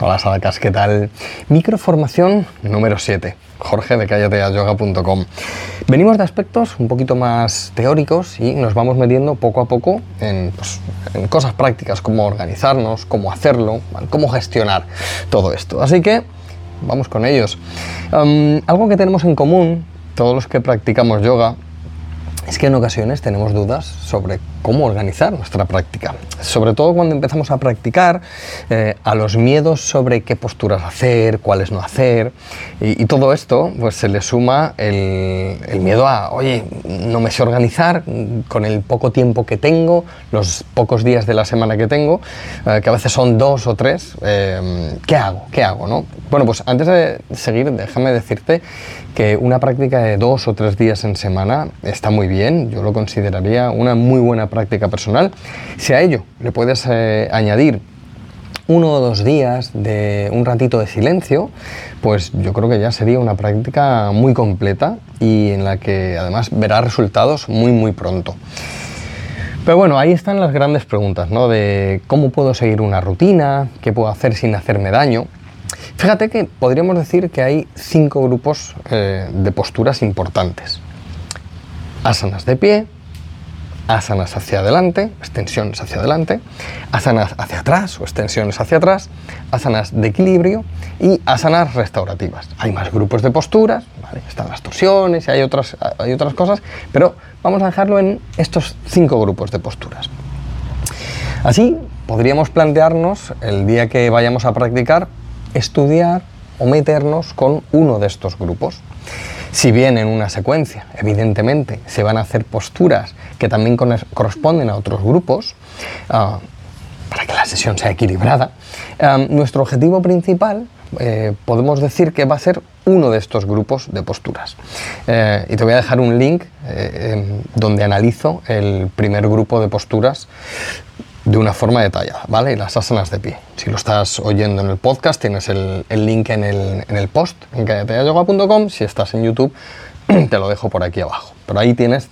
Hola Sadacas, ¿qué tal? Microformación número 7. Jorge de callateayoga.com. Venimos de aspectos un poquito más teóricos y nos vamos metiendo poco a poco en, pues, cosas prácticas, cómo organizarnos, cómo hacerlo, cómo gestionar todo esto. Así que vamos con ellos. algo que tenemos en común, todos los que practicamos yoga, es que en ocasiones tenemos dudas sobre cómo organizar nuestra práctica. Sobre todo cuando empezamos a practicar, eh, a los miedos sobre qué posturas hacer, cuáles no hacer, y, todo esto pues se le suma el, miedo a, oye, no me sé organizar con el poco tiempo que tengo, los pocos días de la semana que tengo, eh, que a veces son dos o tres, eh, ¿qué hago? ¿Qué hago? ¿no? Bueno, pues antes de seguir, déjame decirte que una práctica de dos o tres días en semana está muy bien, yo lo consideraría una muy buena práctica personal. Si a ello le puedes eh, añadir uno o dos días de un ratito de silencio, pues yo creo que ya sería una práctica muy completa y en la que además verás resultados muy muy pronto. Pero bueno, ahí están las grandes preguntas, ¿no? De cómo puedo seguir una rutina, qué puedo hacer sin hacerme daño. Fíjate que podríamos decir que hay cinco grupos eh, de posturas importantes. Asanas de pie, asanas hacia adelante, extensiones hacia adelante, asanas hacia atrás o extensiones hacia atrás, asanas de equilibrio y asanas restaurativas. Hay más grupos de posturas, están las torsiones y hay otras, hay otras cosas, pero vamos a dejarlo en estos cinco grupos de posturas. Así podríamos plantearnos el día que vayamos a practicar estudiar o meternos con uno de estos grupos. Si bien en una secuencia, evidentemente, se van a hacer posturas que también corresponden a otros grupos, ah, para que la sesión sea equilibrada, ah, nuestro objetivo principal eh, podemos decir que va a ser uno de estos grupos de posturas. Eh, y te voy a dejar un link eh, donde analizo el primer grupo de posturas de una forma detallada, ¿vale? Y las asanas de pie. Si lo estás oyendo en el podcast, tienes el, link en el, en el, post en callateayoga.com. Si estás en YouTube, te lo dejo por aquí abajo. Pero ahí tienes,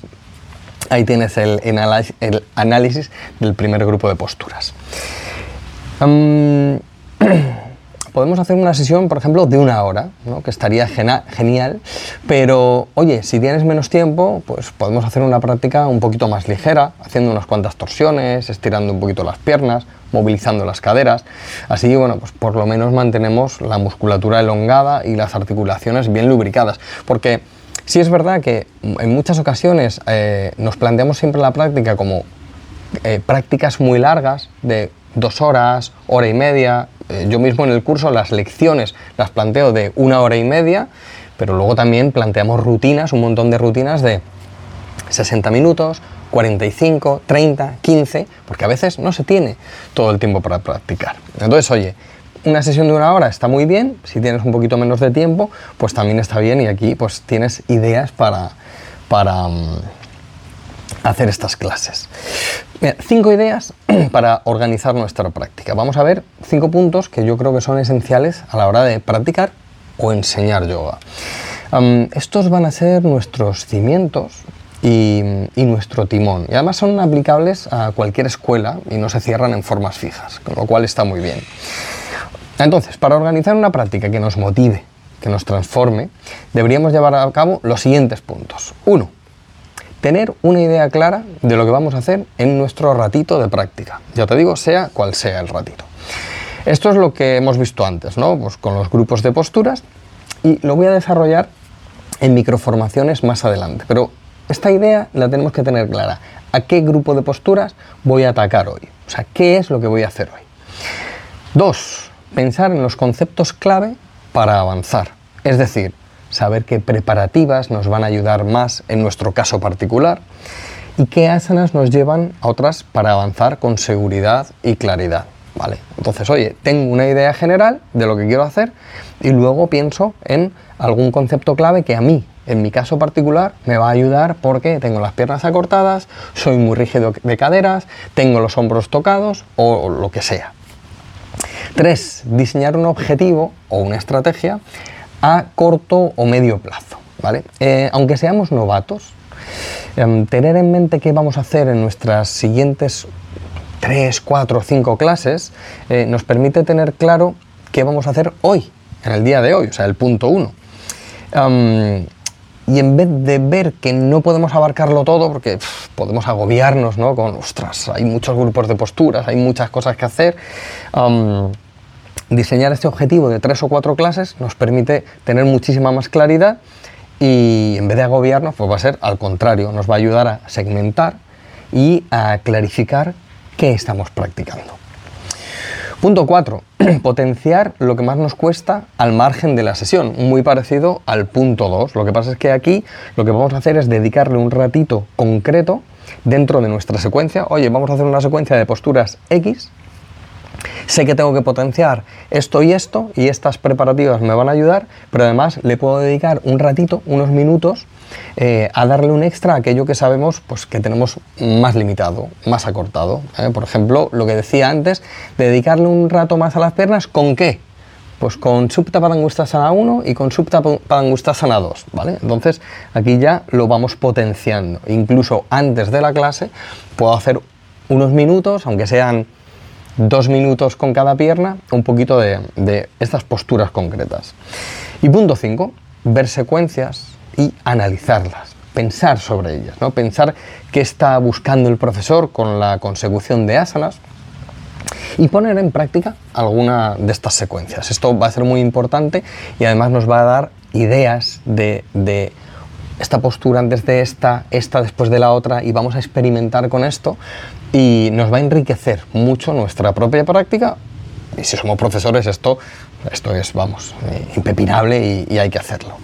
ahí tienes el, el análisis del primer grupo de posturas. podemos hacer una sesión, por ejemplo, de una hora, que estaría genial, pero oye, si tienes menos tiempo, pues podemos hacer una práctica un poquito más ligera, haciendo unas cuantas torsiones, estirando un poquito las piernas, movilizando las caderas, así, bueno, pues por lo menos mantenemos la musculatura elongada y las articulaciones bien lubricadas, porque sí es verdad que en muchas ocasiones eh, nos planteamos siempre la práctica como eh, prácticas muy largas de dos horas, hora y media. Eh, yo mismo en el curso las lecciones las planteo de una hora y media, pero luego también planteamos rutinas, un montón de rutinas de 60 minutos, 45, 30, 15, porque a veces no se tiene todo el tiempo para practicar. Entonces, oye, una sesión de una hora está muy bien, si tienes un poquito menos de tiempo, pues también está bien y aquí pues tienes ideas para, para, mm, hacer estas clases. Cinco ideas para organizar nuestra práctica. Vamos a ver cinco puntos que yo creo que son esenciales a la hora de practicar o enseñar yoga. estos van a ser nuestros cimientos y, y, nuestro timón. Y además son aplicables a cualquier escuela y no se cierran en formas fijas, con lo cual está muy bien. Entonces, para organizar una práctica que nos motive, que nos transforme, deberíamos llevar a cabo los siguientes puntos. Uno, tener una idea clara de lo que vamos a hacer en nuestro ratito de práctica. Ya te digo, sea cual sea el ratito. Esto es lo que hemos visto antes, ¿no? Pues con los grupos de posturas y lo voy a desarrollar en microformaciones más adelante. Pero esta idea la tenemos que tener clara. ¿A qué grupo de posturas voy a atacar hoy? O sea, ¿qué es lo que voy a hacer hoy? Dos, pensar en los conceptos clave para avanzar. Es decir, saber qué preparativas nos van a ayudar más en nuestro caso particular y qué asanas nos llevan a otras para avanzar con seguridad y claridad. ¿Vale? Entonces, oye, tengo una idea general de lo que quiero hacer y luego pienso en algún concepto clave que a mí, en mi caso particular, me va a ayudar porque tengo las piernas acortadas, soy muy rígido de caderas, tengo los hombros tocados o lo que sea. Tres, diseñar un objetivo o una estrategia a corto o medio plazo. ¿vale? Eh, aunque seamos novatos, em, tener en mente qué vamos a hacer en nuestras siguientes 3, 4 o 5 clases eh, nos permite tener claro qué vamos a hacer hoy, en el día de hoy, o sea, el punto uno. y en vez de ver que no podemos abarcarlo todo, porque podemos agobiarnos, ¿no? Con, ostras, hay muchos grupos de posturas, hay muchas cosas que hacer. Diseñar este objetivo de tres o cuatro clases nos permite tener muchísima más claridad y en vez de agobiarnos, pues va a ser al contrario, nos va a ayudar a segmentar y a clarificar qué estamos practicando. Punto 4. Potenciar lo que más nos cuesta al margen de la sesión, muy parecido al punto 2. Lo que pasa es que aquí lo que vamos a hacer es dedicarle un ratito concreto dentro de nuestra secuencia. Oye, vamos a hacer una secuencia de posturas X. Sé que tengo que potenciar esto y esto y estas preparativas me van a ayudar, pero además le puedo dedicar un ratito, unos minutos, eh, a darle un extra a aquello que sabemos pues, que tenemos más limitado, más acortado. ¿eh? Por ejemplo, lo que decía antes, dedicarle un rato más a las piernas, ¿con qué? Pues con Supta Padangustasana 1 y con Supta Padangustasana 2, ¿vale? Entonces aquí ya lo vamos potenciando. Incluso antes de la clase puedo hacer unos minutos, aunque sean dos minutos con cada pierna, un poquito de, estas posturas concretas. Y punto 5, ver secuencias y analizarlas, pensar sobre ellas, ¿no? pensar qué está buscando el profesor con la consecución de asanas y poner en práctica alguna de estas secuencias. Esto va a ser muy importante y además nos va a dar ideas de, de esta postura antes de esta, esta después de la otra y vamos a experimentar con esto y nos va a enriquecer mucho nuestra propia práctica y si somos profesores esto, esto es, vamos, eh, impepinable y hay que hacerlo.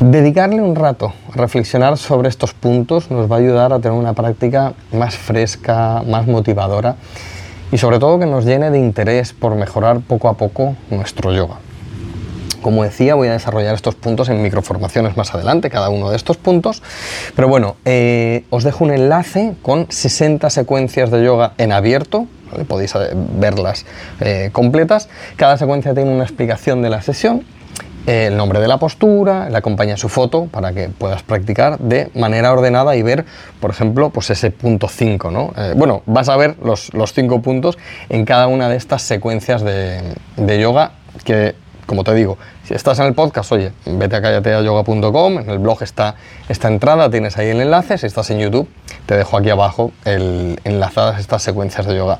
Dedicarle un rato a reflexionar sobre estos puntos nos va a ayudar a tener una práctica más fresca, más motivadora y sobre todo que nos llene de interés por mejorar poco a poco nuestro yoga. Como decía, voy a desarrollar estos puntos en microformaciones más adelante, cada uno de estos puntos. Pero bueno, eh, os dejo un enlace con 60 secuencias de yoga en abierto, podéis eh, verlas eh, completas. Cada secuencia tiene una explicación de la sesión el nombre de la postura, le acompaña su foto para que puedas practicar de manera ordenada y ver, por ejemplo, pues ese punto 5, ¿no? Bueno, vas a ver los, los, cinco puntos en cada una de estas secuencias de, yoga que, como te digo, si estás en el podcast, oye, vete a callateayoga.com, en el blog está esta entrada, tienes ahí el enlace, si estás en YouTube, te dejo aquí abajo el, enlazadas estas secuencias de yoga.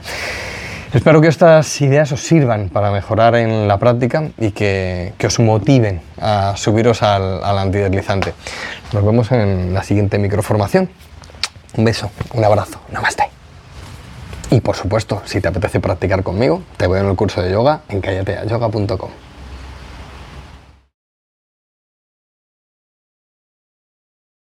Espero que estas ideas os sirvan para mejorar en la práctica y que, os motiven a subiros al, al antideslizante. Nos vemos en la siguiente microformación. Un beso, un abrazo, namaste. Y por supuesto, si te apetece practicar conmigo, te veo en el curso de yoga en callateayoga.com.